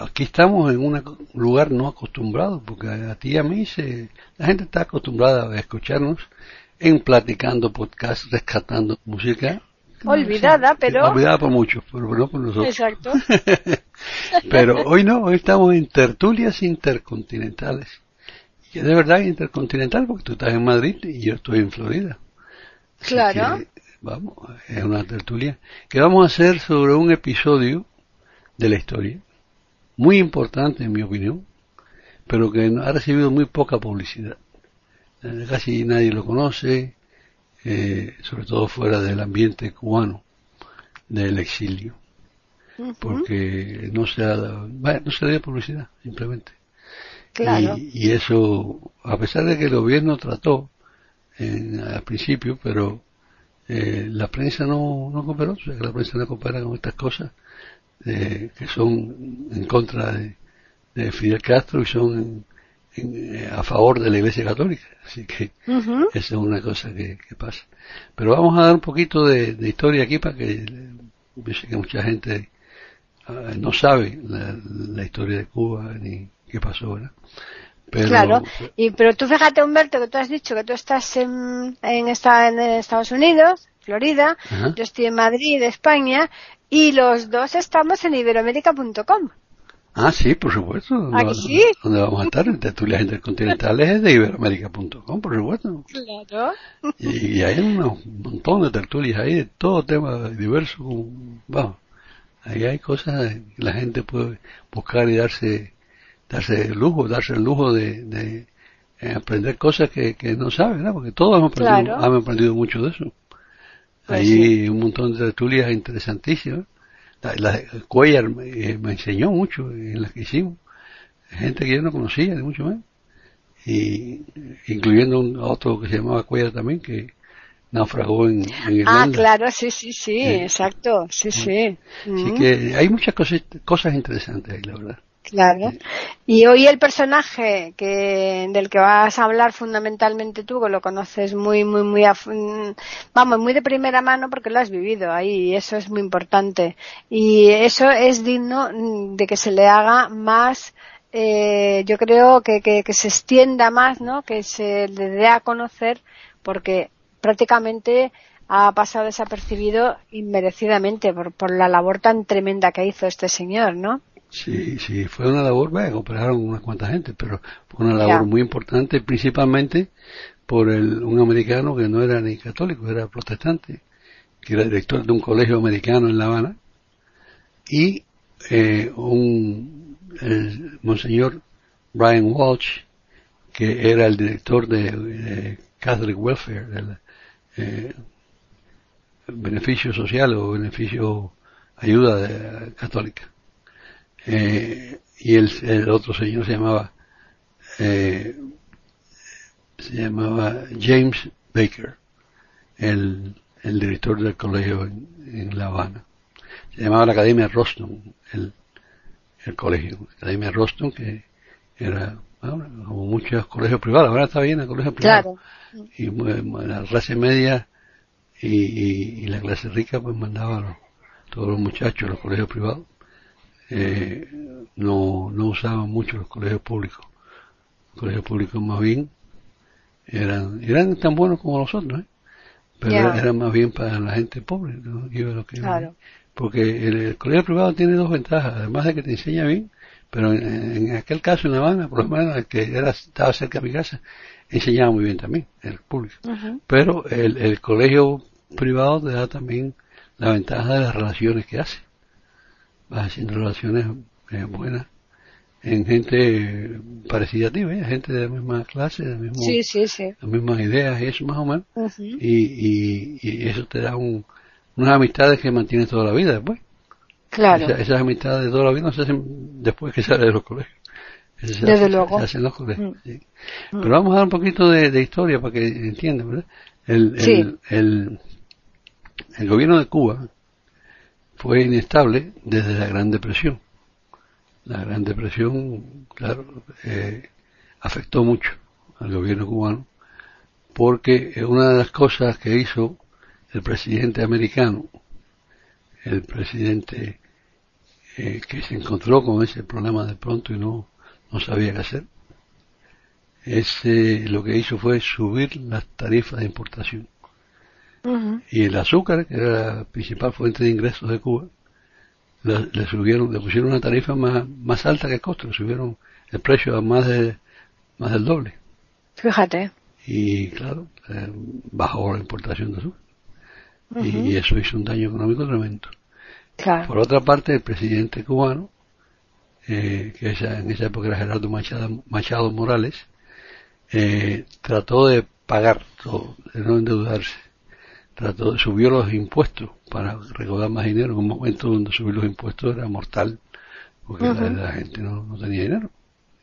aquí estamos en un lugar no acostumbrado, porque a ti y a mí se, la gente está acostumbrada a escucharnos en platicando podcast, rescatando música. Olvidada, pero... Olvidada por muchos, pero no por nosotros. Exacto. pero hoy no, hoy estamos en tertulias intercontinentales. Es de verdad intercontinental, porque tú estás en Madrid y yo estoy en Florida. Claro. vamos, es una tertulia que vamos a hacer sobre un episodio de la historia muy importante en mi opinión, pero que ha recibido muy poca publicidad. Eh, casi nadie lo conoce, eh, sobre todo fuera del ambiente cubano del exilio, porque no se, ha, no se le dio publicidad, simplemente. Claro. Y, eso, a pesar de que el gobierno trató en, al principio, pero eh, la prensa no, no cooperó, o sea que la prensa no coopera con estas cosas eh, que son en contra de, Fidel Castro y son eh, a favor de la Iglesia Católica. Así que esa es una cosa que, pasa. Pero vamos a dar un poquito de, historia aquí para que yo sé que mucha gente ah, no sabe la, historia de Cuba ni qué pasó, ¿verdad? Pero, claro, y, pero tú fíjate Humberto que tú has dicho que tú estás en, en, en Estados Unidos, Florida, yo estoy en Madrid, España, y los dos estamos en iberoamérica.com. Ah, sí, por supuesto. ¿Aquí? Donde vamos a estar en tertulias intercontinentales es de iberoamérica.com, por supuesto. Claro. Y, hay un montón de tertulias ahí de todo tema diverso. Vamos, ahí hay cosas que la gente puede buscar y darse darse el lujo, darse el lujo de, eh, aprender cosas que, no sabe, ¿verdad? Porque todos hemos aprendido, hemos aprendido mucho de eso. Pues Hay un montón de tertulias interesantísimas. La, la Cuellar me, enseñó mucho en las que hicimos. Gente que yo no conocía, de mucho más. Y, incluyendo un otro que se llamaba Cuellar también, que naufragó en, en Ah, claro, sí, sí, sí, exacto, sí, sí. Así que hay muchas cosas, cosas interesantes ahí, la verdad. Claro. Y hoy el personaje que, del que vas a hablar fundamentalmente tú, que lo conoces muy, muy, muy, vamos, muy de primera mano porque lo has vivido ahí y eso es muy importante. Y eso es digno de que se le haga más, eh, yo creo que, que, que se extienda más, ¿no? Que se le dé a conocer porque prácticamente ha pasado desapercibido inmerecidamente por, por la labor tan tremenda que hizo este señor, ¿no? Sí, sí, fue una labor, bueno, operaron unas cuantas gente, pero fue una labor muy importante, principalmente por el, un americano que no era ni católico, era protestante, que era director de un colegio americano en La Habana, y eh, un el monseñor Brian Walsh, que era el director de Catholic Welfare, del eh, beneficio social o beneficio ayuda católica eh, y el, el, otro señor se llamaba eh, se llamaba James Baker el, el director del colegio en, La Habana. Se llamaba la Academia Roston el, el colegio. Academia Roston que era como muchos colegios privados. Ahora está bien el colegio privado. Y la clase media y, y, la clase rica pues mandaba todos los muchachos a los colegios privados eh, no, no usaban mucho los colegios públicos. Los colegios públicos más bien eran, eran tan buenos como los otros, ¿eh? pero eran más bien para la gente pobre, ¿no? lo que Porque el, colegio privado tiene dos ventajas, además de que te enseña bien, pero en, aquel caso en La Habana, por lo menos el que era, estaba cerca de mi casa, enseñaba muy bien también, el público. Pero el, el colegio privado te da también la ventaja de las relaciones que hace vas haciendo relaciones eh, buenas en gente parecida a ti, ¿ves? gente de la misma clase, de mismo, sí, sí, sí. las mismas ideas y eso más o menos. y, y, y, eso te da un, unas amistades que mantienes toda la vida después. Claro. esas amistades de toda la vida no se hacen después que sale de los colegios. Desde luego. Se hacen los colegios, mm. Mm. Pero vamos a dar un poquito de, historia para que entiendan, ¿verdad? El, el, el, gobierno de Cuba fue inestable desde la Gran Depresión. La Gran Depresión, claro, eh, afectó mucho al gobierno cubano porque una de las cosas que hizo el presidente americano, el presidente eh, que se encontró con ese problema de pronto y no, no sabía qué hacer, ese, lo que hizo fue subir las tarifas de importación. Y el azúcar, que era la principal fuente de ingresos de Cuba, le, subieron, le pusieron una tarifa más, más alta que el costo, le subieron el precio a más de más del doble. Fíjate. Y claro, eh, bajó la importación de azúcar. y, eso hizo un daño económico tremendo. Por otra parte, el presidente cubano, eh, que en esa época era Gerardo Machado, Machado Morales, eh, trató de pagar todo, de no endeudarse. Trató, subió los impuestos para recaudar más dinero en un momento donde subir los impuestos era mortal, porque la, gente no, tenía dinero.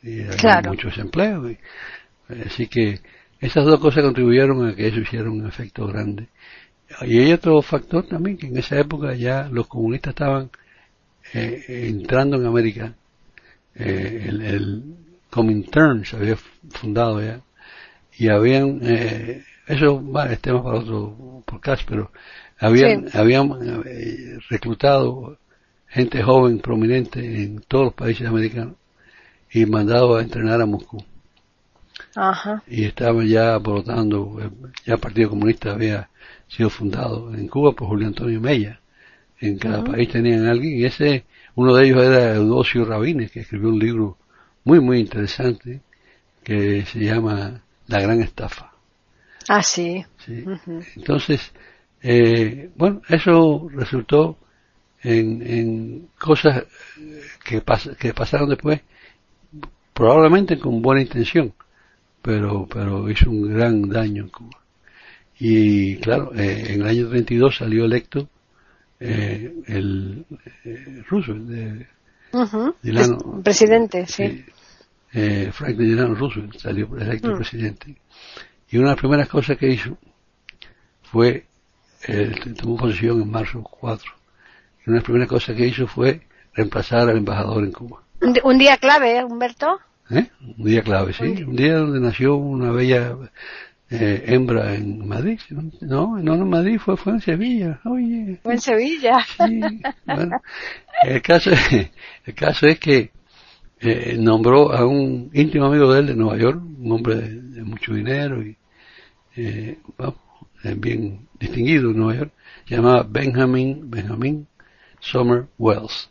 Y había mucho desempleo. Y, así que esas dos cosas contribuyeron a que eso hiciera un efecto grande. Y hay otro factor también, que en esa época ya los comunistas estaban eh, entrando en América. Eh, el, el Comintern se había fundado ya. Y habían, eh, eso vale, es tema para otro podcast, pero habían, habían eh, reclutado gente joven, prominente en todos los países americanos y mandado a entrenar a Moscú. Ajá. Y estaban ya aportando, ya el Partido Comunista había sido fundado en Cuba por Julio Antonio Mella. En cada país tenían alguien y ese, uno de ellos era Eudosio Rabines, que escribió un libro muy, muy interesante que se llama La Gran Estafa. Ah, sí. Entonces, eh, bueno, eso resultó en, en cosas que, que pasaron después, probablemente con buena intención, pero, pero hizo un gran daño en Cuba. Y claro, eh, en el año 32 salió electo eh, el eh, Roosevelt, de, presidente, sí. Eh, Franklin Delano Roosevelt salió electo mm. presidente. Y una de las primeras cosas que hizo fue, eh, tomó posesión en marzo 4. Y una de las primeras cosas que hizo fue reemplazar al embajador en Cuba. Un día clave, ¿eh, Humberto? ¿Eh? Un día clave, sí. Un día donde nació una bella eh, hembra en Madrid. No, no en Madrid, fue, fue en Sevilla. Oye. Fue en Sevilla. Sí, bueno. El caso, el caso es que eh, nombró a un íntimo amigo de él de Nueva York, un hombre de, mucho dinero y eh, bien distinguido en Nueva York, llamaba Benjamin, Benjamin Summer Wells.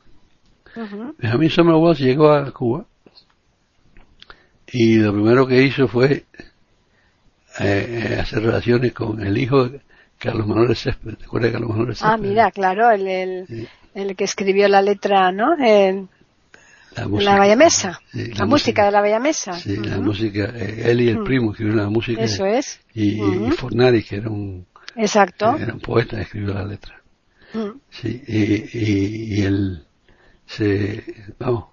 Benjamin Summer Wells llegó a Cuba y lo primero que hizo fue eh, hacer relaciones con el hijo de Carlos Manuel Césped. ¿Te acuerdas de Carlos Manuel Césped? Ah, mira, claro, el, el, el que escribió la letra, ¿no? El, la, música, la Bella Mesa. la, música, de la Bella Mesa. Sí, la música. Eh, él y el mm. primo escribieron la música. Eso es. Y, uh Fornari, que era un. Exacto. Era un poeta, escribió la letra. Mm. Sí, y, y, y, él se. Vamos,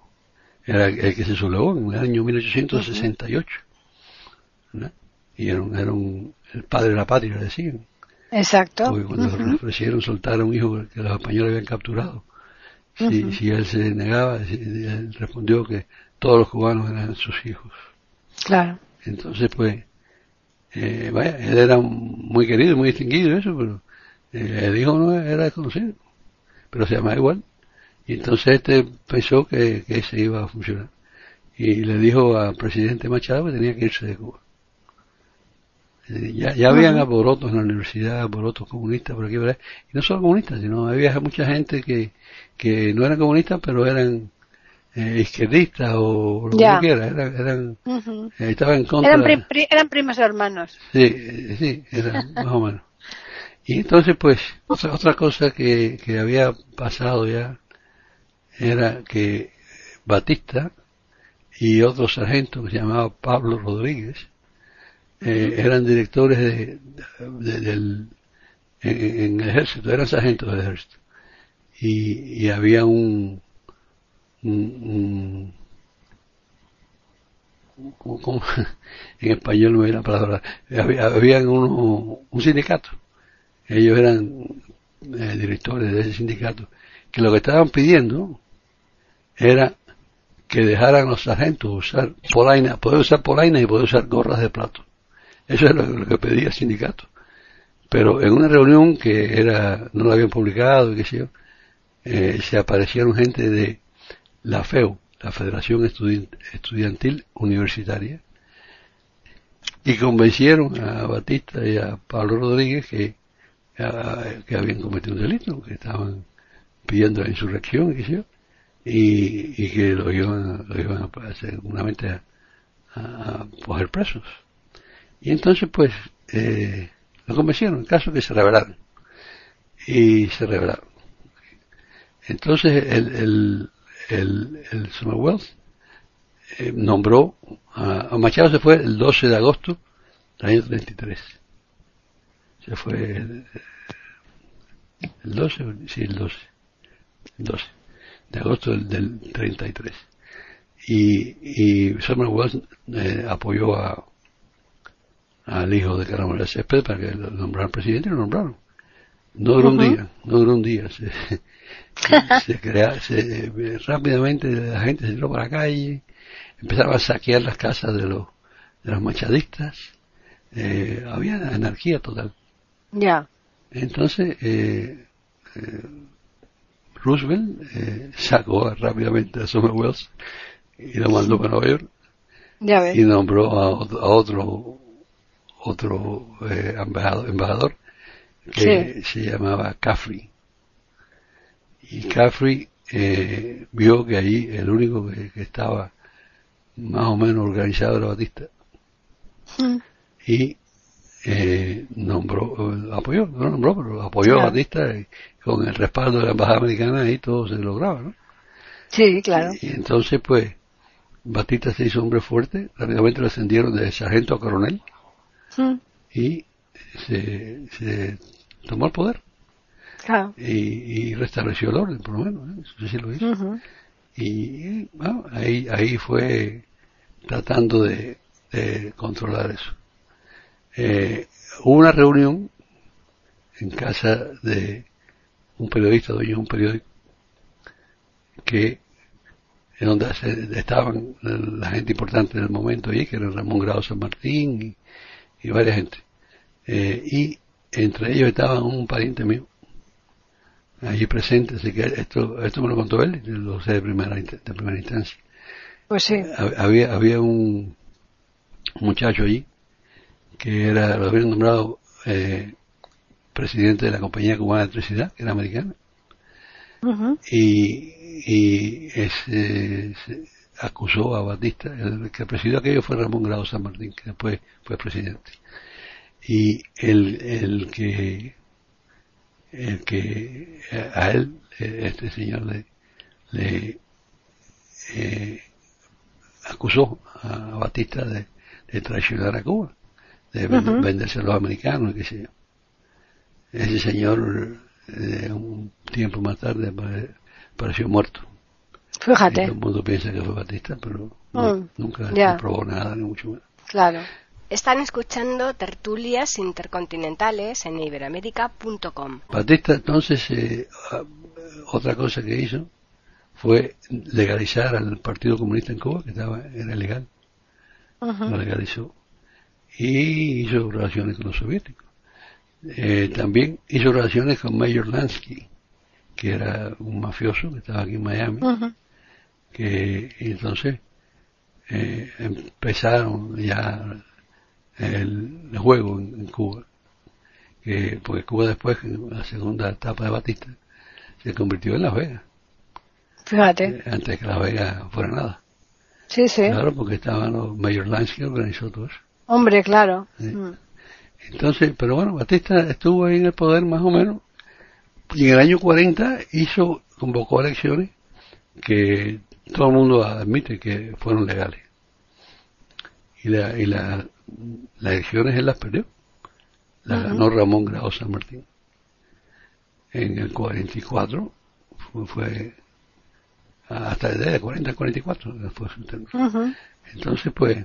era el que se sublevó en el año 1868. ¿verdad? Y era, un, era un, el padre de la patria, decían. Exacto. Porque cuando le ofrecieron soltar a un hijo que los españoles habían capturado, si, si él se negaba, él respondió que todos los cubanos eran sus hijos. Claro. Entonces, pues, eh, vaya, él era muy querido, muy distinguido, eso, pero eh, el hijo no era desconocido, pero se llamaba igual. Y entonces este pensó que, que ese iba a funcionar. Y le dijo al presidente Machado que tenía que irse de Cuba. Eh, ya, ya habían alborotos en la universidad, alborotos comunistas por aquí, ¿verdad? Y no solo comunistas, sino había mucha gente que, que no eran comunistas, pero eran eh, izquierdistas o lo que quiera, eran, eran eh, estaban en contra. Eran, eran primos hermanos. Sí, sí, eran más o menos. Y entonces, pues, otra, otra cosa que, que había pasado ya era que Batista y otro sargento que se llamaba Pablo Rodríguez eh, eran directores de, del, en, el ejército, eran sargentos del ejército. y, había un, un, en español no era palabra, había, había un, un sindicato, ellos eran eh, directores de ese sindicato, que lo que estaban pidiendo era que dejaran los sargentos usar polainas, poder usar polainas y poder usar gorras de plato. Eso es lo, que pedía el sindicato. Pero en una reunión que era, no lo habían publicado, y qué sé yo, eh, se aparecieron gente de la FEU, la Federación Estudiantil Universitaria, y convencieron a Batista y a Pablo Rodríguez que, habían cometido un delito, que estaban pidiendo la insurrección, y qué sé yo, y, que lo iban, lo iban a, seguramente a, a, coger presos. Y entonces, pues, eh, lo convencieron, en caso que se rebelaron. Y se rebelaron. Entonces, el, el, el, el eh, nombró a, Machado se fue el 12 de agosto del año 33. Se fue el, el 12, sí, el 12. El 12 de agosto del, del 33. Y, y Samuel Wells eh, apoyó a, al hijo de Carlos Césped para que lo nombraran presidente y lo nombraron. No duró un día, no duró un día. Se, se, crea, se, rápidamente la gente se tiró para la calle, empezaba a saquear las casas de los, de los machadistas, eh, había anarquía total. Ya. Entonces, eh, eh, Roosevelt eh, sacó rápidamente a Summer Wells y lo mandó para Nueva York ya y nombró a, otro otro eh, embajador, que se llamaba Caffrey y Caffrey eh, vio que ahí el único que, estaba más o menos organizado era Batista mm. y eh, nombró, apoyó, no nombró, pero apoyó a Batista y con el respaldo de la embajada americana y todo se lograba, ¿no? Sí, claro. Y, entonces, pues, Batista se hizo hombre fuerte, rápidamente lo ascendieron de sargento a coronel mm. y se, se, tomó el poder. Claro. Y, y, restableció el orden, por lo menos, ¿eh? eso sí lo hizo. Y bueno, ahí, ahí fue tratando de, de controlar eso eh, hubo una reunión en casa de un periodista, dueño de un periódico, que en donde estaban la gente importante del momento allí, que era Ramón Grado San Martín y, varias gente. Eh, y entre ellos estaba un pariente mío, allí presente, así que esto, esto me lo contó él, lo sé de primera, de primera instancia. Pues sí. Había, había un muchacho allí que era, lo habían nombrado eh, presidente de la compañía cubana de electricidad, que era americana, y, y ese, acusó a Batista, el que presidió aquello fue Ramón Grado San Martín, que después fue presidente. Y el, el que, el que a él, este señor le, le eh, acusó a Batista de, de traicionar a Cuba de venderse a los americanos, qué sé yo. Ese señor, eh, un tiempo más tarde, pareció muerto. Fíjate. todo el mundo piensa que fue Batista, pero mm, nunca probó nada, ni mucho menos. Claro. Están escuchando tertulias intercontinentales en iberamérica.com. Batista, entonces, eh, ah, otra cosa que hizo fue legalizar al Partido Comunista en Cuba, que estaba era ilegal. Lo legalizó y hizo relaciones con los soviéticos. Eh, también hizo relaciones con Mayor Lansky, que era un mafioso que estaba aquí en Miami, que entonces eh, empezaron ya el, juego en, Cuba, que, porque Cuba después, en la segunda etapa de Batista, se convirtió en Las Vegas. Fíjate. Eh, antes que Las Vegas fuera nada. Sí, sí. Claro, porque estaban los Mayor Lansky organizó todo eso. Hombre, claro. Mm. Entonces, pero bueno, Batista estuvo ahí en el poder más o menos. Y en el año 40 hizo, convocó elecciones que todo el mundo admite que fueron legales. Y, la, y la, las elecciones él las perdió. Las ganó Ramón Grau San Martín. En el 44 fue, hasta el 40 al 44 fue su término. Entonces, pues,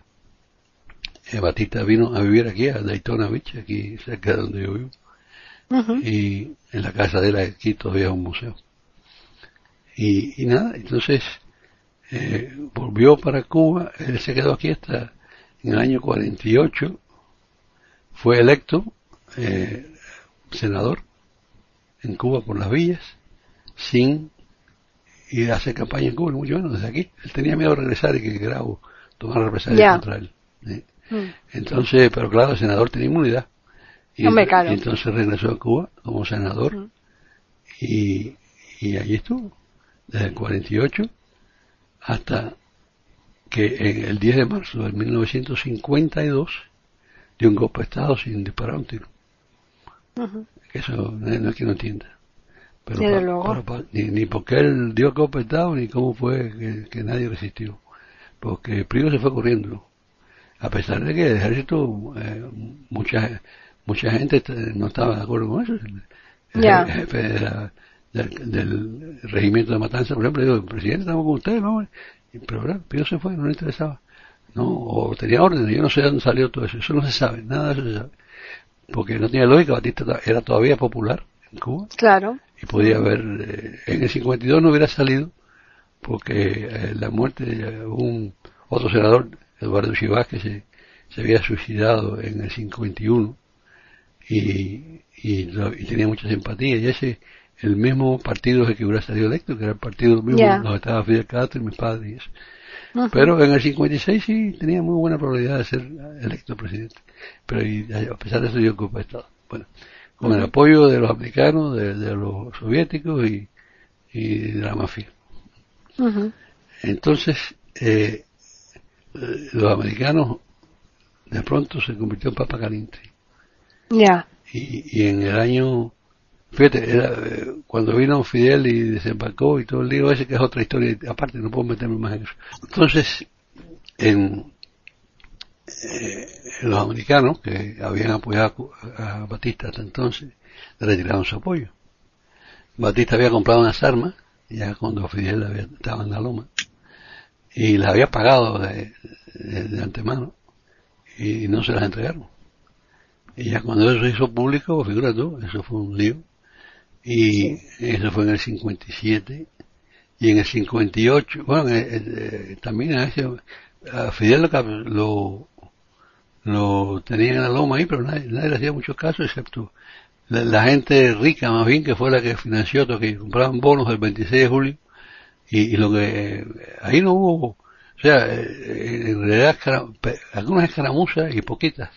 eh, Batista vino a vivir aquí, a Daytona Beach, aquí cerca de donde yo vivo. Y en la casa de él aquí todavía un museo. Y, y nada, entonces eh, volvió para Cuba, él se quedó aquí hasta en el año 48, fue electo eh, senador en Cuba por las villas, sin ir a hacer campaña en Cuba, mucho menos desde aquí. Él tenía miedo de regresar y que Grau tomara represalias contra él. Mm. Entonces, pero claro, el senador tenía inmunidad. Y, entonces regresó a Cuba como senador mm. y, y allí estuvo, desde el 48 hasta que en el 10 de marzo de 1952 dio un golpe de Estado sin disparar un tiro. Eso no, es que no entienda. Pero, ni, ni porque él dio golpe de Estado ni cómo fue que, nadie resistió. Porque primero se fue corriendo. A pesar de que el ejército, eh, mucha, mucha gente no estaba de acuerdo con eso. El, jefe del, regimiento de matanza, por ejemplo, digo, presidente, estamos con usted, ¿no? Pero ¿verdad? Pío se fue, no le interesaba. No, o tenía órdenes, yo no sé dónde salió todo eso, eso no se sabe, nada de eso se sabe. Porque no tenía lógica, Batista era todavía popular en Cuba. Claro. Y podía haber, eh, en el 52 no hubiera salido, porque eh, la muerte de un otro senador, Eduardo Chivas, que se, se había suicidado en el 51 y, y, y tenía mucha simpatía, y ese el mismo partido que hubiera salido electo, que era el partido mismo donde estaba Fidel Castro y mis padres. Pero en el 56 sí tenía muy buena probabilidad de ser electo presidente. Pero a pesar de eso yo ocupo Estado. Bueno, con el apoyo de los americanos, de, los soviéticos y, de la mafia. Entonces, eh, los americanos de pronto se convirtió en papa caliente. Ya. Y, y en el año Fíjate, eh, cuando vino Fidel y desembarcó y todo el lío ese, que es otra historia, aparte no puedo meterme más en eso. Entonces, en, eh, los americanos que habían apoyado a Batista hasta entonces, retiraron su apoyo. Batista había comprado unas armas, ya cuando Fidel estaba en la loma, y las había pagado de, de antemano, y no se las entregaron. Y ya cuando eso se hizo público, figura tú, eso fue un lío. Y eso fue en el 57. Y en el 58, bueno, eh, eh, también a, ese, a Fidel lo, lo, tenía en la loma ahí, pero nadie, le hacía mucho caso, excepto la, gente rica más bien, que fue la que financió todo, que compraban bonos el 26 de julio. Y, lo que, ahí no hubo, o sea, eh, en realidad algunas escaramuzas y poquitas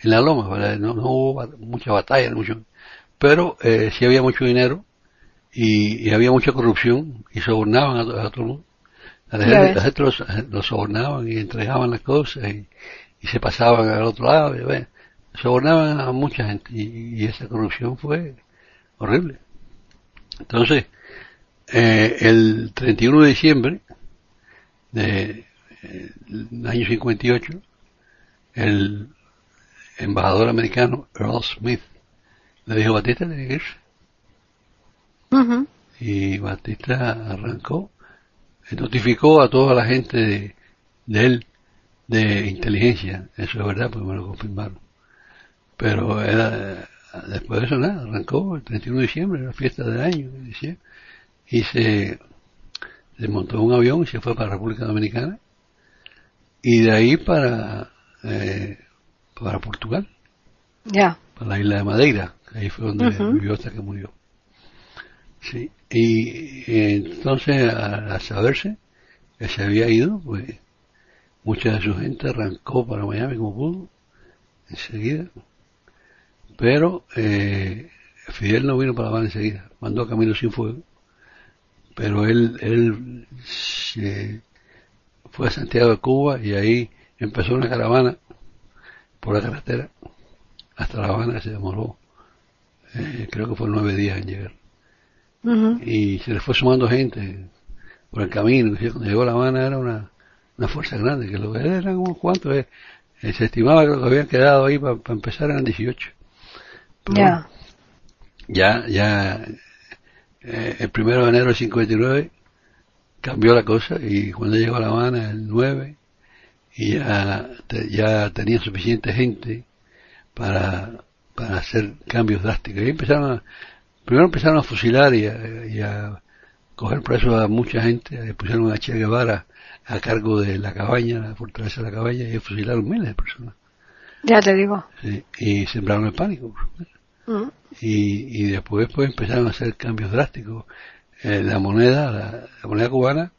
en la loma, no, no hubo mucha batalla, mucho, pero eh, sí había mucho dinero y, había mucha corrupción y sobornaban a, a todo el mundo. La gente, los, sobornaban y entregaban las cosas y, se pasaban al otro lado. Y, sobornaban a mucha gente y, esa corrupción fue horrible. Entonces, eh, el 31 de diciembre del de, eh, año 58, el embajador americano Earl Smith le dijo Batista tiene que irse. Y Batista arrancó, notificó a toda la gente de, él de inteligencia, eso es verdad, porque me lo confirmaron. Pero era, después de eso nada, arrancó el 31 de diciembre, la fiesta del año, y se, se montó un avión y se fue para la República Dominicana, y de ahí para, eh, para Portugal. Ya. Para la isla de Madeira. Ahí fue donde vivió hasta que murió. Sí. Y, entonces, al saberse que se había ido, pues mucha de su gente arrancó para Miami como pudo, enseguida. Pero eh, Fidel no vino para La enseguida, mandó a Camilo sin fuego. Pero él, él se fue a Santiago de Cuba y ahí empezó una caravana por la carretera hasta La Habana, se demoró eh, creo que fue nueve días en llegar. Y se le fue sumando gente por el camino. Cuando llegó a La Habana era una, una fuerza grande, que lo que eran unos cuantos. Eh, eh, se estimaba que lo que habían quedado ahí para empezar eran 18. Ya. Ya, ya, eh, el primero de enero del 59 cambió la cosa y cuando llegó a La Habana el 9 y ya, ya tenía suficiente gente para, para hacer cambios drásticos. Y empezaron primero empezaron a fusilar y a, coger presos a mucha gente, pusieron a Che Guevara a cargo de la cabaña, la fortaleza de la cabaña, y fusilaron miles de personas. Ya te digo. y sembraron el pánico. Mm. Y, y después pues empezaron a hacer cambios drásticos. Eh, la moneda, la, moneda cubana,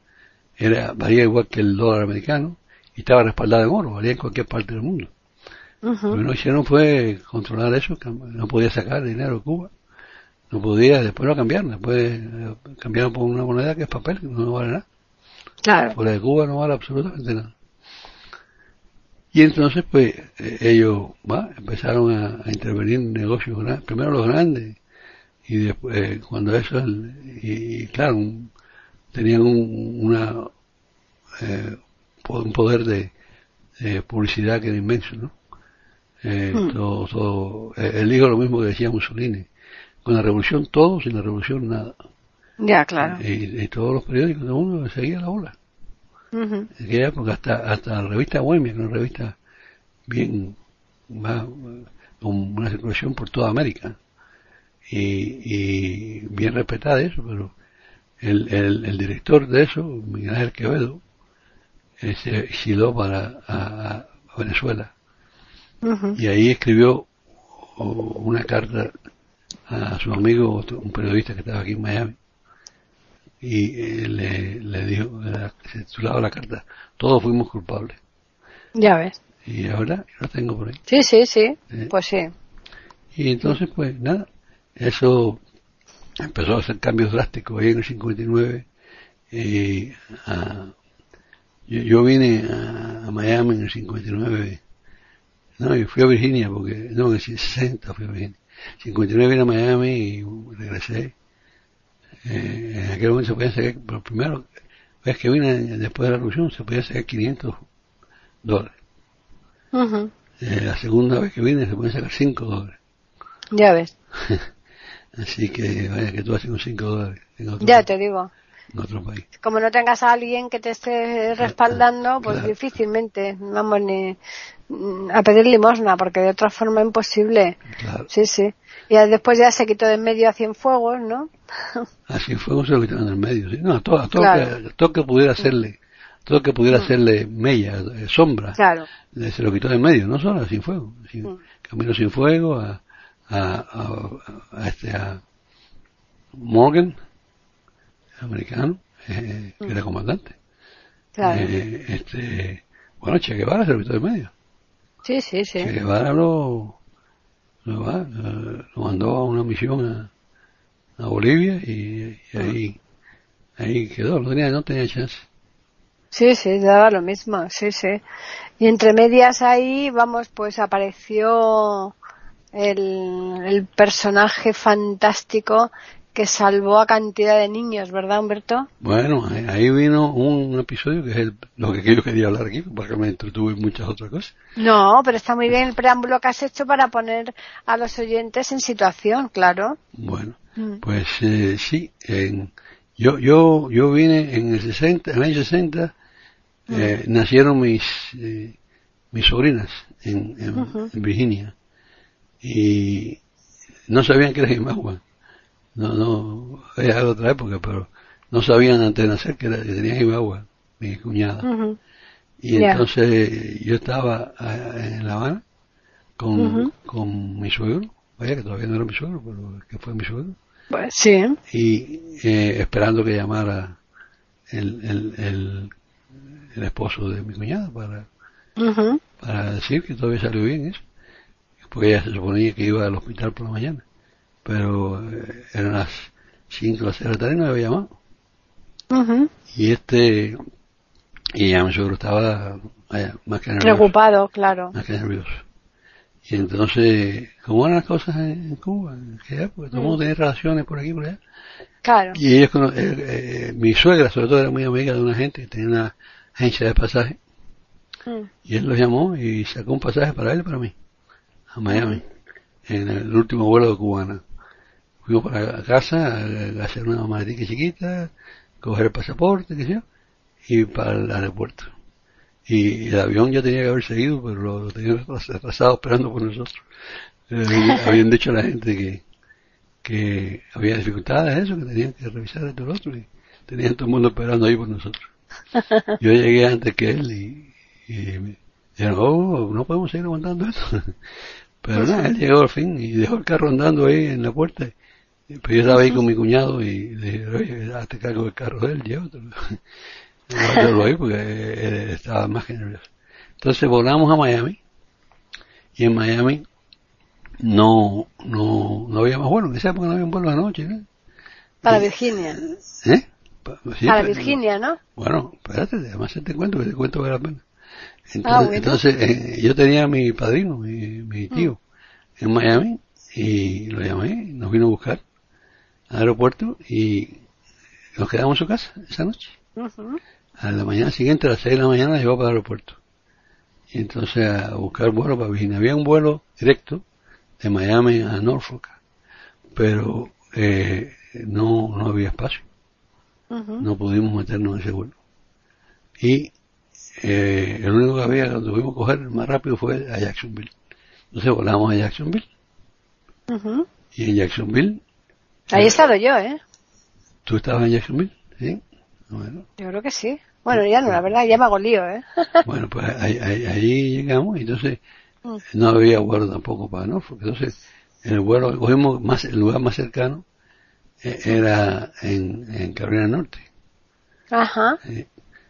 era valía igual que el dólar americano y estaba respaldada en oro, valía en cualquier parte del mundo. Lo que no hicieron fue controlar eso, no podía sacar dinero de Cuba, no podía, después lo cambiaron, después eh, cambiaron por una moneda que es papel, que no vale nada. Claro. Fuera de Cuba no vale absolutamente nada. Y entonces, pues, eh, ellos va, empezaron a, intervenir en negocios grandes, primero los grandes, y después, eh, cuando eso, y, claro, tenían un, una, eh, un poder de, publicidad que era inmenso, ¿no? Hmm. todo, todo, él dijo lo mismo que decía Mussolini, con la revolución todo, sin la revolución nada. Ya, claro. Y, todos los periódicos de uno seguía la ola. En aquella época hasta, hasta la revista Bohemia, que una revista bien, más, con una circulación por toda América. Y, bien respetada eso, pero el, el, director de eso, Miguel Ángel Quevedo, eh, se exiló para a, Venezuela. Y ahí escribió una carta a su amigo, un periodista que estaba aquí en Miami, y eh, le, le dijo, se titulaba la carta, todos fuimos culpables. Ya ves. Y ahora lo tengo por ahí. Sí, sí, sí, eh, pues sí. Y entonces, pues nada, eso empezó a hacer cambios drásticos ahí en el 59. Y, ah, yo, yo, vine a, Miami en el 59. No, y fui a Virginia porque, no, en el 60 fui a Virginia. 59 vine a Miami y regresé eh, en aquel momento se podía sacar, pero primero vez que vine después de la revolución se podía sacar 500 dólares. Eh, la segunda vez que vine se podía sacar 5 dólares. Ya ves. Así que vaya que tú haces con 5 dólares. ya te digo. En otro país. Como no tengas a alguien que te esté respaldando, pues difícilmente, vamos, ni a pedir limosna, porque de otra forma imposible. Sí, sí. Y después ya se quitó de en medio a Cienfuegos, ¿no? A Cienfuegos se lo quitaron en medio, sí. No, todo, todo, que, todo que pudiera hacerle, todo que pudiera mm. hacerle mella, eh, sombra, claro. se lo quitó de en medio, no solo a Cienfuegos. Mm. Camino sin fuego a, a, a, este, a Morgan, americano, eh, que era mm. comandante. Claro. Eh, este, bueno, Che Guevara se lo de medio. Sí, sí, sí. Che Guevara lo, lo, mandó a una misión a, Bolivia y, ahí, ahí quedó, no tenía, no tenía chance. Sí, sí, daba lo mismo, sí, sí. Y entre medias ahí, vamos, pues apareció el, el personaje fantástico que salvó a cantidad de niños, ¿verdad, Humberto? Bueno, ahí vino un episodio que es lo que yo quería hablar aquí, porque me entretuve en muchas otras cosas. No, pero está muy bien el preámbulo que has hecho para poner a los oyentes en situación, claro. Bueno, mm. pues eh, sí, yo, yo, yo vine en el 60, en el 60, eh, mm. nacieron mis, eh, mis sobrinas en, en, Virginia y no sabían que era Imagua no, no, era de otra época, pero no sabían antes de nacer que, era, que tenían agua, mi cuñada. Y entonces yo estaba eh, en La Habana con, con mi suegro, vaya que todavía no era mi suegro, pero que fue mi suegro. Pues sí. Y eh, esperando que llamara el, el, el, el, esposo de mi cuñada para, para decir que todavía salió bien eso. Porque ella se suponía que iba al hospital por la mañana pero eh, eran las 5 o las 6 de la tarde y no había llamado. Y este, y ya mi suegro estaba más que nervioso. Preocupado, claro. Más que nervioso. Y entonces, ¿cómo eran las cosas en, Cuba? Porque todo el mundo tenía relaciones por aquí y por allá. Claro. Y ellos, eh, eh, mi suegra sobre todo era muy amiga de una gente que tenía una agencia de pasaje. Mm. Y él los llamó y sacó un pasaje para él y para mí, a Miami, en el último vuelo de Cubana fuimos para casa a hacer una maletica chiquita, coger el pasaporte, qué sé yo, y para el aeropuerto. Y el avión ya tenía que haber seguido, pero lo tenían retrasado esperando por nosotros. Eh, habían dicho a la gente que, que había dificultades, eso, que tenían que revisar esto y lo otro, y tenían todo el mundo esperando ahí por nosotros. Yo llegué antes que él y, y me dijeron, oh, no podemos seguir aguantando esto. Pero nada, él llegó al fin y dejó el carro andando ahí en la puerta. Pero yo estaba ahí con mi cuñado y dije, oye, hazte cargo del carro de él, llévatelo. llévatelo ahí porque él estaba más que nervioso. Entonces volamos a Miami y en Miami no, no, no había más vuelos, en esa época no había un vuelo de noche, ¿no? Para Virginia. ¿Eh? Sí, Para Virginia, ¿no? Bueno, espérate, además te cuento, que te cuento vale la pena. Entonces, entonces eh, yo tenía a mi padrino, mi, mi tío, en Miami, y lo llamé, nos vino a buscar aeropuerto y nos quedamos en su casa esa noche. A la mañana siguiente, a las 6 de la mañana, llegó para el aeropuerto. Y entonces a buscar vuelo para Virginia. Había un vuelo directo de Miami a Norfolk, pero eh, no, no había espacio. No pudimos meternos en ese vuelo. Y eh, el único que había que tuvimos que coger más rápido fue a Jacksonville. Entonces volamos a Jacksonville. Y en Jacksonville. Ahí he estado yo, ¿eh? ¿Tú estabas en Jacksonville? Sí. Bueno. Yo creo que sí. Bueno, ya no, la verdad, ya me hago lío, ¿eh? bueno, pues ahí, ahí, llegamos y entonces mm. no había vuelo tampoco para Norfolk. Entonces, el vuelo cogimos más, el lugar más cercano eh, era en, en Carolina Norte. Ajá.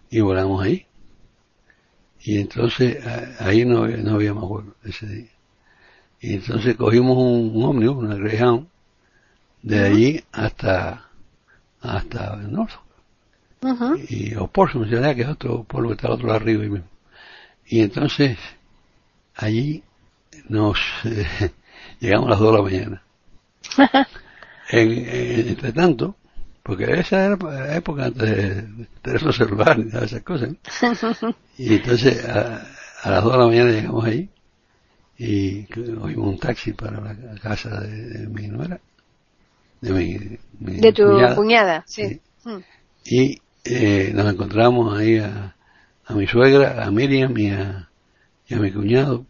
y volamos ahí. Y entonces ahí no, no había más vuelo ese día. Y entonces cogimos un, un ómnibus, una Greyhound, de allí hasta, hasta Norfolk. Y o Portsmouth, que es otro pueblo que está al otro lado arriba. mismo. Y entonces allí nos eh, llegamos a las dos de la mañana. en, entre tanto, porque esa era la época antes de teléfono celular y todas esas cosas. y entonces a, las dos de la mañana llegamos ahí y cogimos un taxi para la casa de, mi nuera, de mi, de tu cuñada, sí. Mm. Y eh, nos encontramos ahí a, a, mi suegra, a Miriam y a, y a mi cuñado,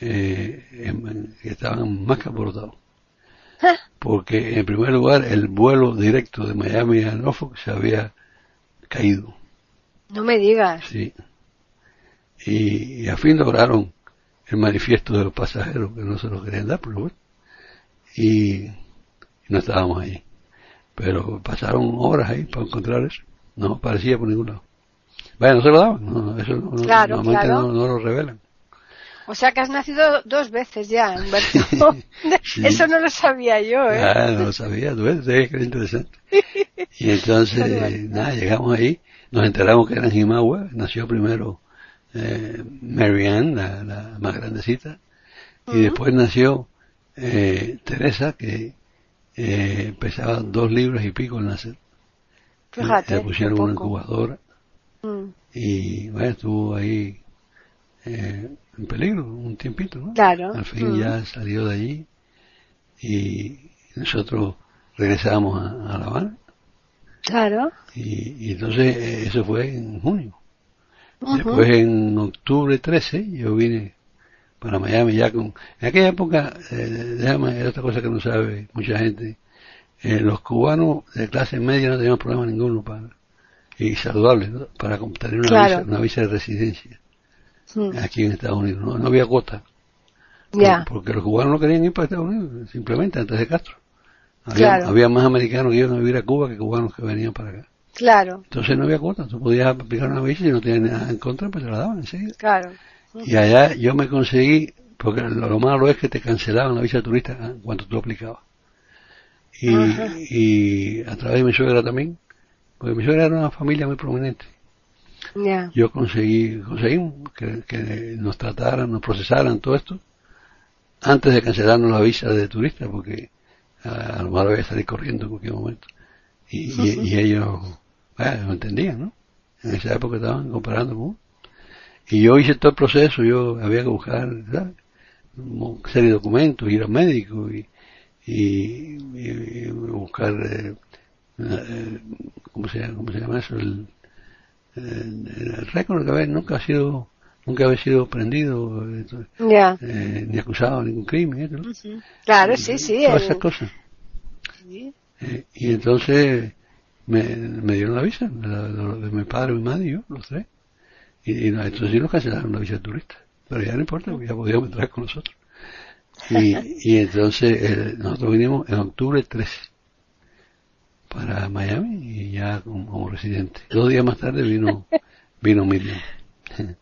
eh, que estaban más que alborotados. Porque en primer lugar el vuelo directo de Miami a Norfolk se había caído. No me digas. Sí. Y, a fin lograron el manifiesto de los pasajeros que no se lo querían dar, pero bueno. Y, no estábamos ahí. Pero pasaron horas ahí para encontrar eso. No aparecía por ningún lado. Vaya, no se lo daban. No, eso no, normalmente No, no lo revelan. O sea que has nacido dos veces ya, Humberto. Eso no lo sabía yo, ¿eh? Ah, no lo sabía, tú ves, es interesante. Y entonces, nada, llegamos ahí, nos enteramos que era en Jimagua, nació primero eh, Marianne, la, la, más grandecita, y después nació eh, Teresa, que eh, pesaba dos libras y pico al nacer. Fíjate. Le pusieron una incubadora. Mm. Y bueno, estuvo ahí eh, en peligro un tiempito, ¿no? Claro. Al fin ya mm. salió de allí y nosotros regresamos a, La Habana. Claro. Y, entonces eh, eso fue en junio. Después en octubre 13 yo vine para Miami ya con... En aquella época, eh, déjame, otra cosa que no sabe mucha gente, eh, los cubanos de clase media no teníamos problema ninguno para y saludables para tener una, visa, una visa de residencia. Mm. aquí en Estados Unidos. No, había cuota. Porque los cubanos no querían ir para Estados Unidos, simplemente antes de Castro. Había, más americanos que iban a vivir a Cuba que cubanos que venían para acá. Claro. Entonces no había cuota. Tú podías aplicar una visa y no tenías nada en contra, pues te la daban enseguida. Claro. Y allá yo me conseguí, porque lo, malo es que te cancelaban la visa de turista ¿eh? cuando tú aplicabas. Y, y a través de mi suegra también, porque mi suegra era una familia muy prominente. Yo conseguí, conseguí que, nos trataran, nos procesaran todo esto antes de cancelarnos la visa de turista, porque a, lo mejor voy a salir corriendo en cualquier momento. Y, ellos, bueno, lo entendían, ¿no? En esa época estaban comparando con Y yo hice todo el proceso, yo había que buscar, ¿sabes? Una serie de documentos, ir al médico y, y, y, buscar, eh, eh, ¿cómo, se llama, ¿cómo se llama eso? El, el, récord que nunca ha sido nunca había sido prendido eh, ni acusado de ningún crimen claro sí sí todas esas cosas. Eh, y entonces me, me dieron la visa de, mi padre mi madre y yo los tres y, entonces sí nos cancelaron la visa de turista pero ya no importa porque ya podíamos entrar con nosotros y, y entonces eh, nosotros vinimos en octubre 13 para Miami y ya como, residente. Dos días más tarde vino, vino Miriam.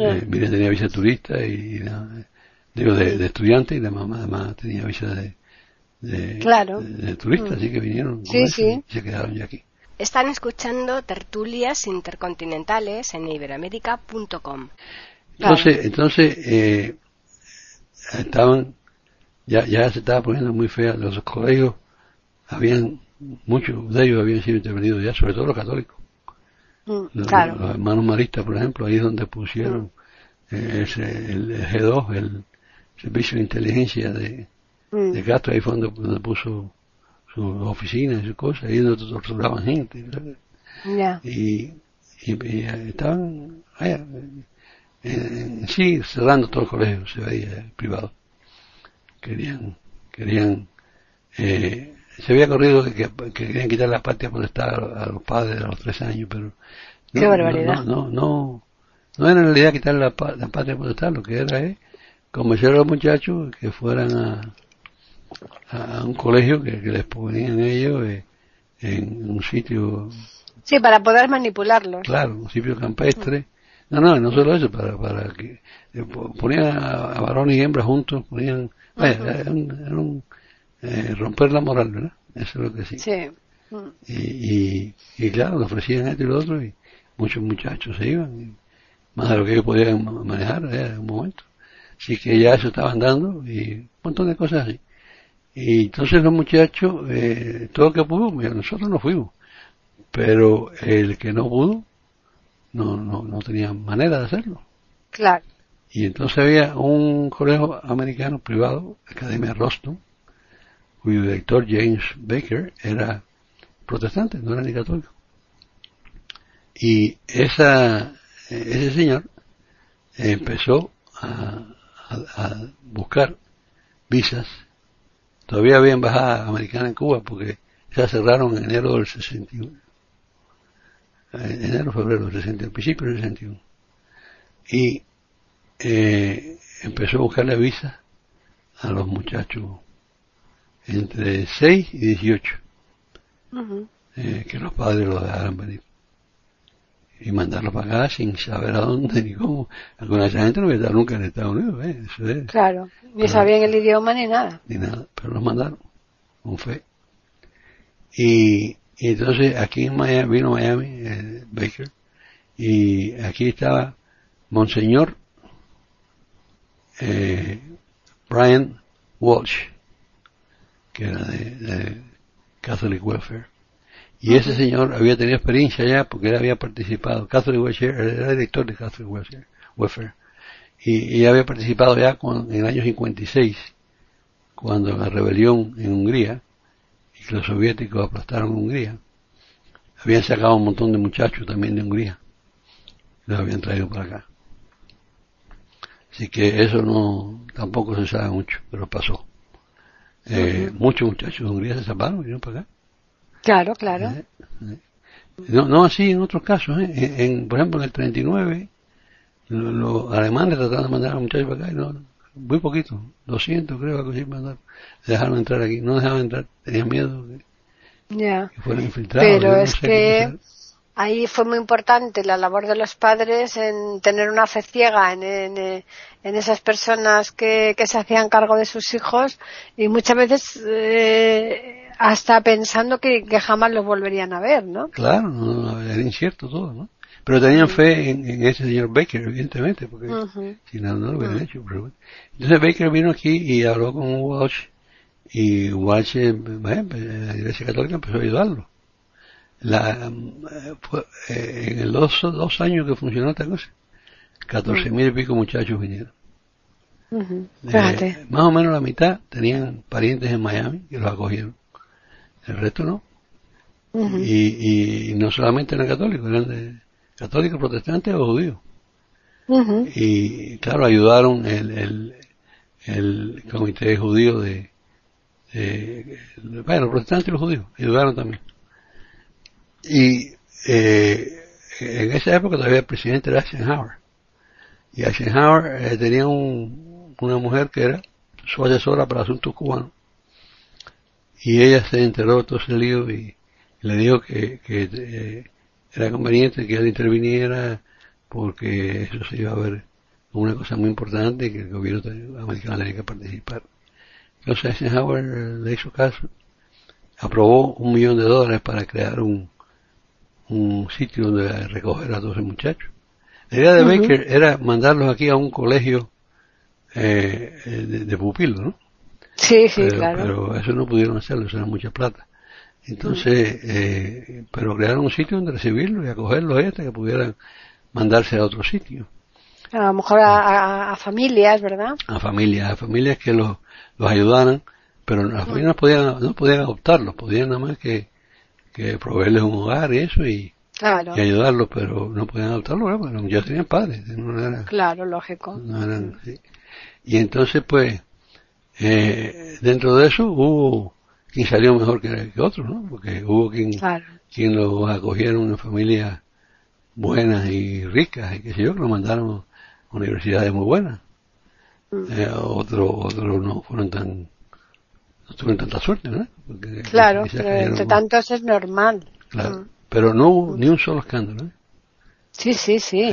Eh, Miriam tenía visa turista y, digo de, estudiante y la mamá además tenía visa de, de, claro. de, turista, así que vinieron sí, sí. y se quedaron ya aquí. Están escuchando tertulias intercontinentales en iberamérica.com. Entonces, entonces eh, estaban, ya, ya se estaba poniendo muy fea, los colegios habían muchos de ellos habían sido intervenidos ya, sobre todo los católicos. Mm, los, hermanos maristas, por ejemplo, ahí es donde pusieron mm. eh, ese, el G2, el Servicio de Inteligencia de, mm. de Castro, ahí fue donde, puso sus oficinas y sus cosas, ahí donde torturaban gente. Y, y, estaban allá, sí cerrando todo el colegio, se veía privado. Querían, querían eh, se había corrido que, querían quitar la patria potestad a, los padres a los tres años, pero no, Qué barbaridad. No, no, no, era en realidad quitar la, la patria potestad, lo que era es convencer a los muchachos que fueran a, a un colegio que, les ponían ellos eh, en un sitio. Sí, para poder manipularlos. Claro, un sitio campestre. No, no, no solo eso, para, para que eh, ponían a, varones y hembras juntos, ponían, era un eh, romper la moral, ¿verdad? Eso es lo que sí. Sí. Y, y, claro, le ofrecían esto y lo otro y muchos muchachos se iban, más de lo que ellos podían manejar en un momento. Así que ya eso estaban dando y un montón de cosas así. Y entonces los muchachos, eh, todo lo que pudo, nosotros no fuimos. Pero el que no pudo, no, no, no tenía manera de hacerlo. Claro. Y entonces había un colegio americano privado, Academia Roston, cuyo director James Baker era protestante, no era ni católico. Y esa, ese señor empezó a, buscar visas. Todavía había embajada americana en Cuba porque se cerraron en enero del 61. En enero, febrero del 61, principio del 61. Y eh, empezó a buscarle visas a los muchachos entre 6 y 18. eh, que los padres lo dejaran venir. Y mandarlo para acá sin saber a dónde ni cómo. Alguna esa gente no había estado nunca en Estados Unidos, ¿eh? Eso es. Claro, ni sabían el idioma ni nada. Ni nada, pero los mandaron, con fe. Y, y entonces aquí en Miami, vino Miami, eh, Baker, y aquí estaba Monseñor eh, Brian Walsh que era de, Catholic Welfare. Y ese señor había tenido experiencia ya porque él había participado, Catholic Welfare, era director de Catholic Welfare, y, había participado ya en el año 56, cuando la rebelión en Hungría, y que los soviéticos aplastaron Hungría, habían sacado un montón de muchachos también de Hungría, los habían traído para acá. Así que eso no, tampoco se sabe mucho, pero pasó. Eh, muchos muchachos de Hungría se salvaron y vinieron para acá. Claro, claro. Eh, eh. No, no así en otros casos. En, por ejemplo, en el 39, los, alemanes trataron de mandar a muchachos para acá y no, muy poquito, 200 creo que sí mandaron. Dejaron entrar aquí, no dejaban entrar, tenían miedo que, fueran infiltrados. Pero es que ahí fue muy importante la labor de los padres en tener una fe ciega en, en, esas personas que, que, se hacían cargo de sus hijos y muchas veces eh, hasta pensando que, jamás los volverían a ver, ¿no? Claro, era incierto todo, ¿no? Pero tenían fe en, ese señor Baker, evidentemente, porque si no, no lo hubieran hecho. Entonces Baker vino aquí y habló con Walsh y Walsh, eh, bueno, la Iglesia Católica empezó a ayudarlo la, eh, en el dos, años que funcionó esta cosa, catorce mil y pico muchachos vinieron. Fíjate. más o menos la mitad tenían parientes en Miami que los acogieron. El resto no. y, y, no solamente eran católicos, eran de católicos, protestantes o judíos. Y claro, ayudaron el, el, el comité judío de, bueno, los protestantes y los judíos ayudaron también. Y eh, en esa época todavía el presidente era Eisenhower. Y Eisenhower eh, tenía un, una mujer que era su asesora para asuntos cubanos. Y ella se enteró de todo ese lío y, le dijo que, eh, era conveniente que él interviniera porque eso se iba a ver una cosa muy importante y que el gobierno americano tenía que participar. Entonces Eisenhower le hizo caso, aprobó un millón de dólares para crear un, un sitio donde recoger a todos esos muchachos. La idea de Baker era mandarlos aquí a un colegio eh, de, pupilos, ¿no? Sí, sí, pero, claro. Pero eso no pudieron hacerlo, eso era mucha plata. Entonces, eh, pero crearon un sitio donde recibirlos y acogerlos hasta que pudieran mandarse a otro sitio. A lo mejor a, familias, ¿verdad? A familias, a familias que los, los ayudaran, pero las familias no podían, no podían adoptarlos, podían nada más que, que proveerles un hogar y eso y, y ayudarlos, pero no podían adoptarlos, porque ya tenían padres. claro, lógico. Y entonces, pues, eh, dentro de eso hubo quien salió mejor que, que otros, ¿no? Porque hubo quien, quien los acogieron una familia buenas y ricas y que sé yo, que lo mandaron a universidades muy buenas. Mm. Eh, otros otro no fueron tan, no tuvieron tanta suerte, ¿no? claro, pero entre tantos es normal. Claro, mm. pero no hubo ni un solo escándalo, ¿eh? Sí, sí, sí.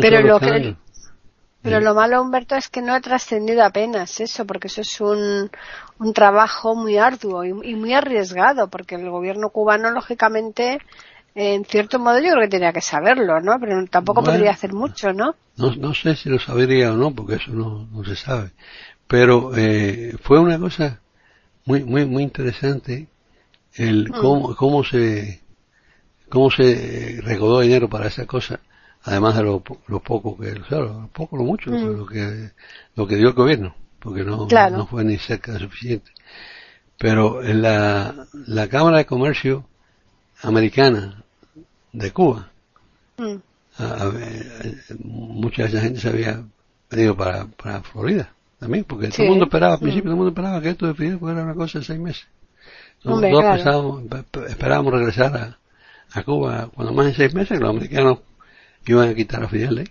pero lo que pero lo malo, Humberto, es que no ha trascendido apenas eso, porque eso es un, un trabajo muy arduo y, y, muy arriesgado, porque el gobierno cubano, lógicamente, en cierto modo yo creo que tenía que saberlo, ¿no? Pero tampoco podría hacer mucho, ¿no? ¿no? No sé si lo sabría o no, porque eso no, no se sabe. Pero eh, fue una cosa muy muy muy interesante el mm. cómo, cómo se cómo se recaudó dinero para esa cosa, además de lo, lo poco que, o sea, lo poco lo mucho, mm. lo que lo que dio el gobierno, porque no, no fue ni cerca de suficiente. Pero en la, la Cámara de Comercio americana de Cuba. Mm. mucha de esa gente se había venido para, para Florida también, porque todo el mundo esperaba, al principio todo el mundo esperaba que esto de Fidel fuera una cosa de seis meses. Nosotros esperábamos regresar a, a, Cuba cuando más de seis meses, los americanos iban a quitar a Fidel ahí.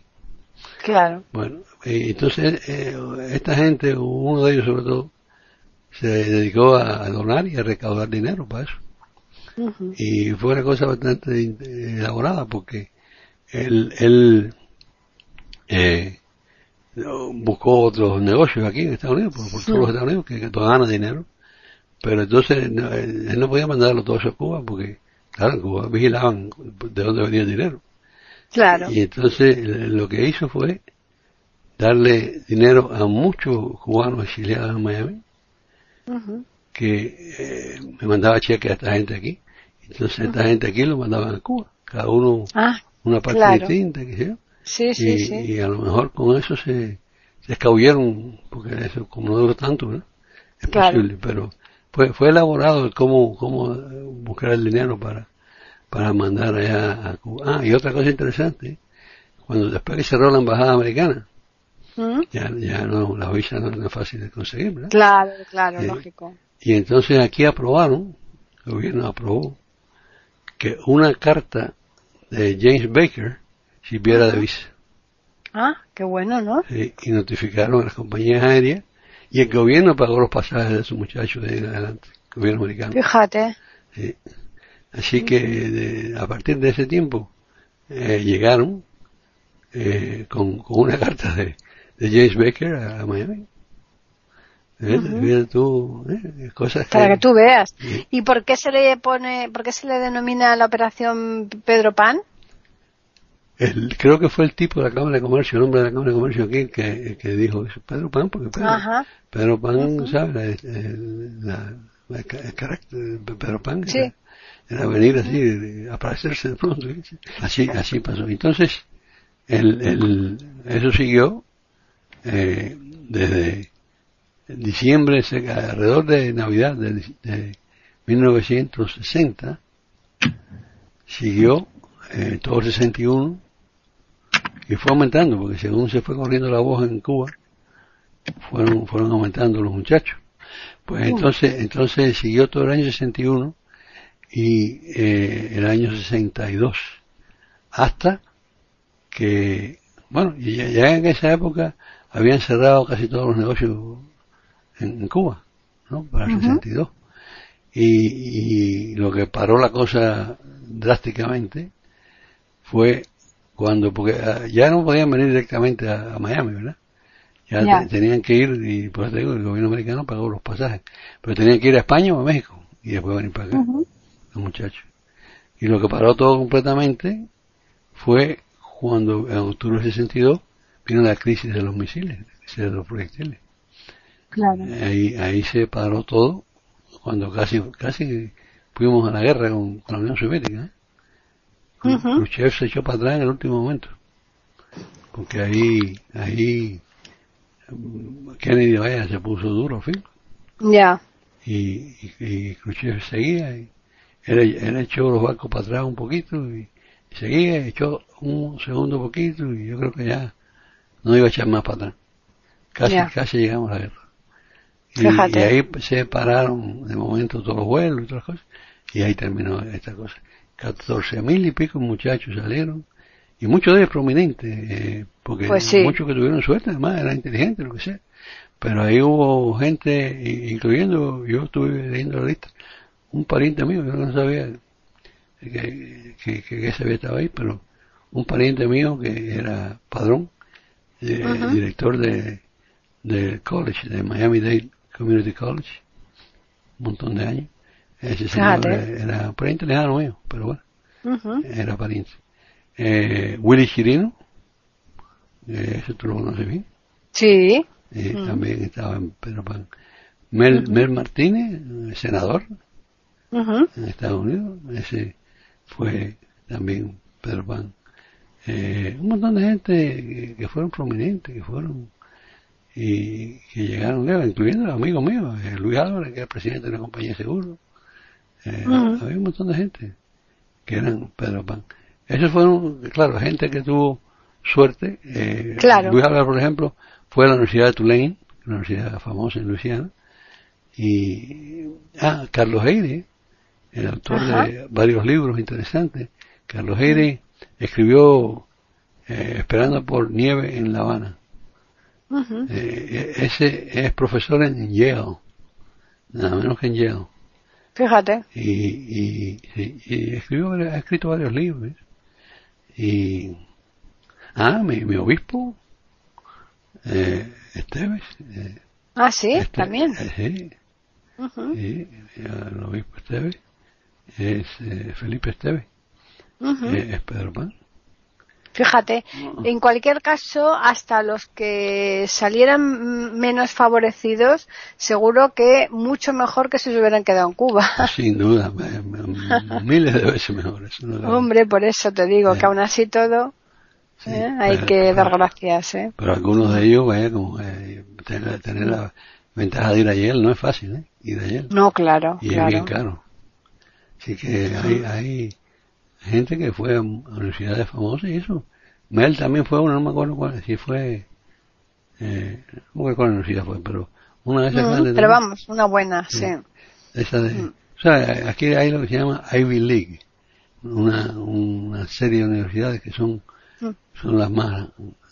Claro. Bueno, y entonces eh, esta gente, uno de ellos sobre todo, se dedicó a donar y a recaudar dinero para eso. Y fue una cosa bastante elaborada porque él, él eh, buscó otros negocios aquí en Estados Unidos, por, todos los Estados Unidos, que, que ganan dinero. Pero entonces él no podía mandarlo todo eso a Cuba porque, claro, en Cuba vigilaban de dónde venía el dinero. Claro. Y entonces lo que hizo fue darle dinero a muchos cubanos exiliados en Miami, que eh, me mandaba cheques a esta gente aquí, entonces esta gente aquí lo mandaban a Cuba, cada uno ah, una parte distinta, que Sí, sí, y, sí. y a lo mejor con eso se, se escabulleron, porque eso como no duró tanto, ¿no? Es posible, pero fue, fue elaborado cómo, cómo buscar el dinero para, para mandar allá a Cuba. Ah, y otra cosa interesante, cuando después que cerró la embajada americana, ¿Mm? ya, ya no, las visas no eran fáciles de conseguir, ¿verdad? Claro, claro, lógico. Y entonces aquí aprobaron, el gobierno aprobó, que una carta de James Baker sirviera de visa. Ah, qué bueno, ¿no? y notificaron a las compañías aéreas y el gobierno pagó los pasajes de esos muchachos de ahí en adelante, el gobierno americano. Fíjate. Así que a partir de ese tiempo eh, llegaron eh, con, con, una carta de, de James Baker a Miami. ¿Eh? tú, ¿eh? cosas Para que, tú veas. ¿Y por qué se le pone, por qué se le denomina la operación Pedro Pan? El, creo que fue el tipo de la Cámara de Comercio, el hombre de la Cámara de Comercio aquí, que, que dijo Pedro Pan, porque Pedro, Pedro Pan, ¿sabes? La, el carácter de Pedro Pan era, venir así, aparecerse de pronto. Así, así pasó. Entonces, el, el, eso siguió. Eh, desde diciembre, alrededor de Navidad de, 1960, siguió eh, todo el 61 y fue aumentando, porque según se fue corriendo la voz en Cuba, fueron, fueron aumentando los muchachos. Pues entonces, entonces siguió todo el año 61 y eh, el año 62, hasta que, bueno, ya, ya en esa época habían cerrado casi todos los negocios en, Cuba, ¿no? Para el 62. Y, y lo que paró la cosa drásticamente fue cuando, porque ah, ya no podían venir directamente a, Miami, ¿verdad? Ya, tenían que ir, y por eso digo, el gobierno americano pagó los pasajes, pero tenían que ir a España o a México, y después venir para acá, los muchachos. Y lo que paró todo completamente fue cuando en octubre del 62 vino la crisis de los misiles, la crisis de los proyectiles. Claro. Ahí, ahí se paró todo, cuando casi, casi fuimos a la guerra con, la Unión Soviética. ¿eh? Khrushchev se echó para atrás en el último momento. Porque ahí, ahí, Kennedy vaya, se puso duro, fin. Ya. Y, y, Khrushchev seguía, y él, echó los barcos para atrás un poquito, y, seguía, echó un segundo poquito, y yo creo que ya no iba a echar más para atrás. Casi, casi llegamos a la guerra. Y, y, ahí se pararon de momento todos los vuelos y otras cosas, y ahí terminó esta cosa. 14 mil y pico muchachos salieron, y muchos de ellos prominentes, eh, porque pues muchos que tuvieron suerte, además eran inteligentes, lo que sea. Pero ahí hubo gente, incluyendo, yo estuve leyendo la lista, un pariente mío, yo no sabía que, que, que ese había estado ahí, pero un pariente mío que era padrón, eh, director de del college, de Miami Dade Community College, un montón de años, ese señor era, pariente lejano mío, pero bueno, era pariente. Eh, Willy Chirino, eh, ese tú lo conoces bien. Sí. Eh, también estaba en Pedro Pan. Mel, Mel Martínez, senador en Estados Unidos, ese fue también Pedro Pan. Eh, un montón de gente que, fueron prominentes, que fueron y que llegaron, incluyendo amigos míos, Luis Álvarez, que era presidente de la compañía de seguros, eh, había un montón de gente que eran Pedro Pan. Esos fueron, claro, gente que tuvo suerte. Eh, Luis Álvarez, por ejemplo, fue a la Universidad de Tulane, una universidad famosa en Luisiana. Y, ah, Carlos Heide, el autor de varios libros interesantes. Carlos Heide escribió eh, Esperando por nieve en La Habana. Eh, ese es profesor en Yale, nada menos que en Yale. Fíjate. Y, y, escribió, ha escrito varios libros. Y, ah, mi, mi obispo, eh, Esteves. Eh, ah, sí, este, también. Eh, sí, el obispo Esteves es eh, Felipe Esteves. es Pedro Pan. Fíjate, en cualquier caso, hasta los que salieran menos favorecidos, seguro que mucho mejor que si se hubieran quedado en Cuba. Sin duda, miles de veces mejor. Hombre, por eso te digo que aún así todo ¿eh? hay que dar gracias. ¿eh? Pero algunos de ellos, vaya, como eh, tener, la ventaja de ir ayer no es fácil, ¿eh? Ir ayer. No, claro. Y es bien caro. Así que hay, hay gente que fue a universidades famosas y eso. Mel también fue una, no me acuerdo cuál, si fue, eh, no me acuerdo cuál universidad fue, pero una de esas mm, Pero vamos, una buena, sí. Esa de, mm. O sea, aquí hay lo que se llama Ivy League, una, una serie de universidades que son, mm. son las más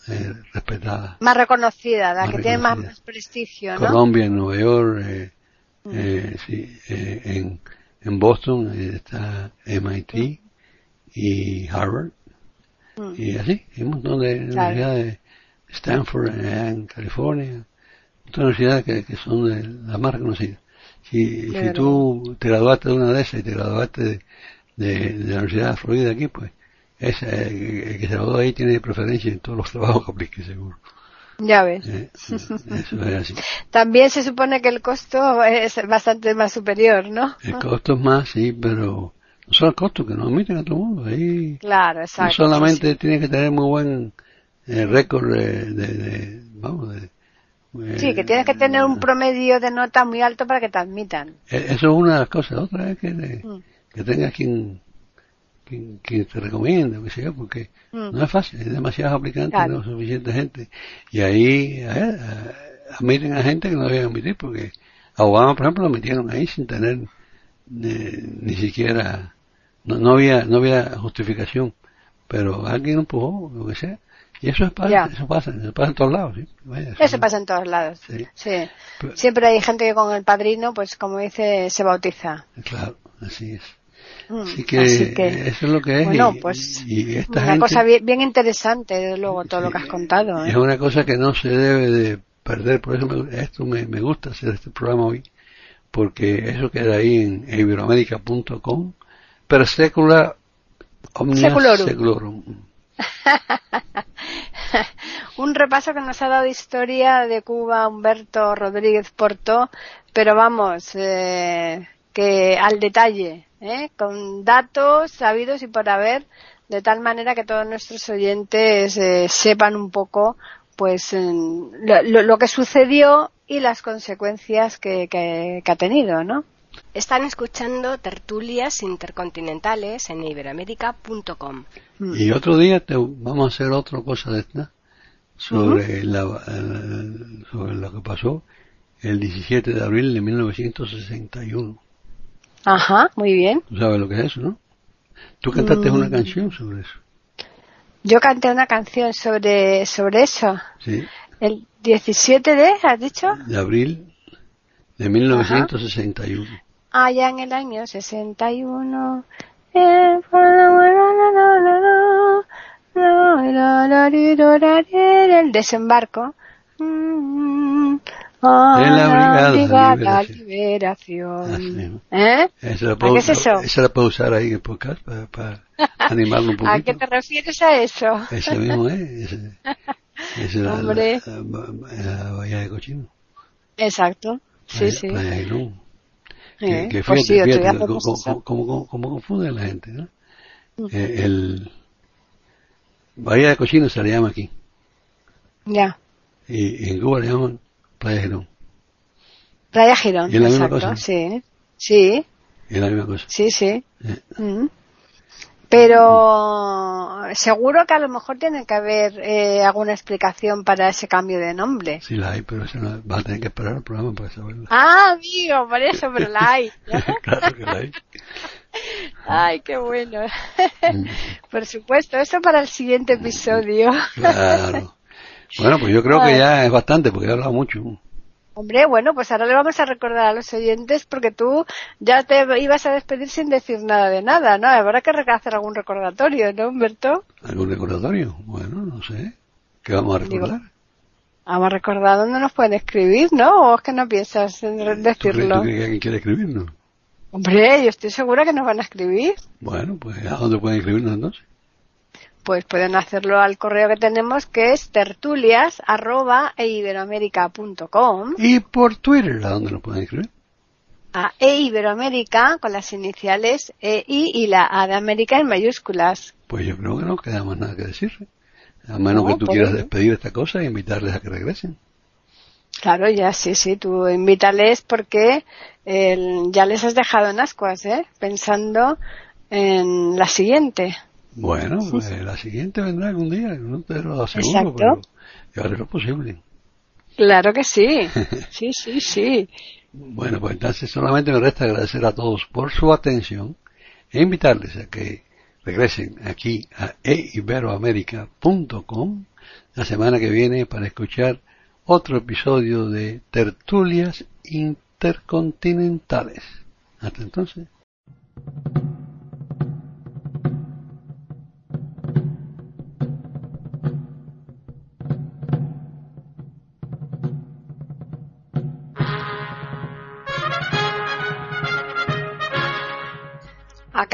eh, respetadas. Más reconocidas, las que tienen más, prestigio, ¿no? Colombia, en Nueva York, eh, eh, sí, eh, en, en Boston está MIT, y Harvard. Mm. Y así, hay un montón de universidades, Stanford en California, muchas universidades que, que, son de las más reconocidas. Si, si tú te graduaste de una de esas y te graduaste de, de, la Universidad de Florida aquí, pues esa, el que se graduó ahí tiene preferencia en todos los trabajos que aplique, seguro. Ya ves. Eh, eso es así. También se supone que el costo es bastante más superior, ¿no? El costo es más, sí, pero son el costo que nos admiten a todo el mundo. Ahí claro, exacto. No solamente tiene que tener muy buen eh, récord de, de, vamos, de, sí, que tienes que tener un promedio de nota muy alto para que te admitan. Eso es una de las cosas. Otra es que, mm. que tengas quien, quien, te sea, porque mm. no es fácil, hay demasiados aplicantes, no suficiente gente. Y ahí eh, admiten a gente que no deben admitir, porque a Obama, por ejemplo, lo metieron ahí sin tener ni siquiera, no, no, había, no había justificación, pero alguien empujó, lo que sea. Y eso, es pasa, eso pasa, eso pasa en todos lados, ¿sí? eso pasa en todos lados, sí. Siempre hay gente que con el padrino, pues como dice, se bautiza. Claro, así es. Mm, así, que eso es lo que es. Bueno, pues una cosa bien, interesante, desde luego, todo lo que has contado. ¿eh? Es una cosa que no se debe de perder, por eso me, esto me, me gusta hacer este programa hoy, porque eso queda ahí en iberoamérica.com, per secula omnia seculorum. Un repaso que nos ha dado historia de Cuba Humberto Rodríguez Porto, pero vamos, eh, que al detalle, ¿eh? con datos sabidos y por haber, de tal manera que todos nuestros oyentes eh, sepan un poco pues lo, lo, que sucedió y las consecuencias que, que, ha tenido, ¿no? Están escuchando tertulias intercontinentales en iberoamérica.com. Mm. Y otro día te, vamos a hacer otra cosa de esta sobre, la, sobre lo que pasó el 17 de abril de 1961. Ajá, muy bien. Tú sabes lo que es eso, ¿no? Tú cantaste una mm. canción sobre eso. Yo canté una canción sobre, sobre eso. Sí. El 17 de, ¿has dicho? De abril de 1961. Ah, ya en el año 61. El desembarco. La Brigada de Liberación. ¿Eh? ¿Qué es eso? Esa la puedo usar ahí en podcast para, para animarlo un poquito. ¿A qué te refieres a eso? Eso mismo, ¿eh? Es la, Hombre. La, Bahía de Cochino. Exacto, sí, sí. Que, que pues fíjate, cómo, confunde la gente, ¿no? Eh, el Bahía de Cochino se le llama aquí. Ya. Y, en Cuba le llaman Playa Girón. Playa Girón, ¿Y es la misma cosa? sí. Sí. Es la misma cosa. Sí, sí. Eh. Mm. Pero seguro que a lo mejor tiene que haber eh, alguna explicación para ese cambio de nombre. Sí, la hay, pero eso no, va a tener que esperar el programa para saberlo. Ah, amigo, por eso, pero la hay. claro que la hay. Ay, qué bueno. Por supuesto, eso para el siguiente episodio. claro. Bueno, pues yo creo que ya es bastante, porque he hablado mucho. Hombre, bueno, pues ahora le vamos a recordar a los oyentes porque tú ya te ibas a despedir sin decir nada de nada, ¿no? Habrá que hacer algún recordatorio, ¿no, Humberto? ¿Algún recordatorio? Bueno, no sé. ¿Qué vamos a recordar? vamos a recordar dónde nos pueden escribir, ¿no? ¿O es que no piensas en decirlo? ¿Tú crees, que alguien quiere escribirnos? Hombre, yo estoy segura que nos van a escribir. Bueno, pues ¿a dónde pueden escribirnos entonces? Pues pueden hacerlo al correo que tenemos que es tertulias y por Twitter a dónde lo pueden escribir a eiberoamérica con las iniciales EI y la A de América en mayúsculas. Pues yo creo que no queda más nada que decir a menos que tú pues quieras despedir esta cosa e invitarles a que regresen. Claro, ya sí, sí, tú invítales porque ya les has dejado en ascuas, ¿eh? Pensando en la siguiente. Bueno, eh, la siguiente vendrá algún día, no te lo aseguro, pero yo haré lo posible. Claro que sí, sí, sí, sí. Bueno, pues entonces solamente me resta agradecer a todos por su atención e invitarles a que regresen aquí a eiberoamerica.com la semana que viene para escuchar otro episodio de Tertulias Intercontinentales. Hasta entonces.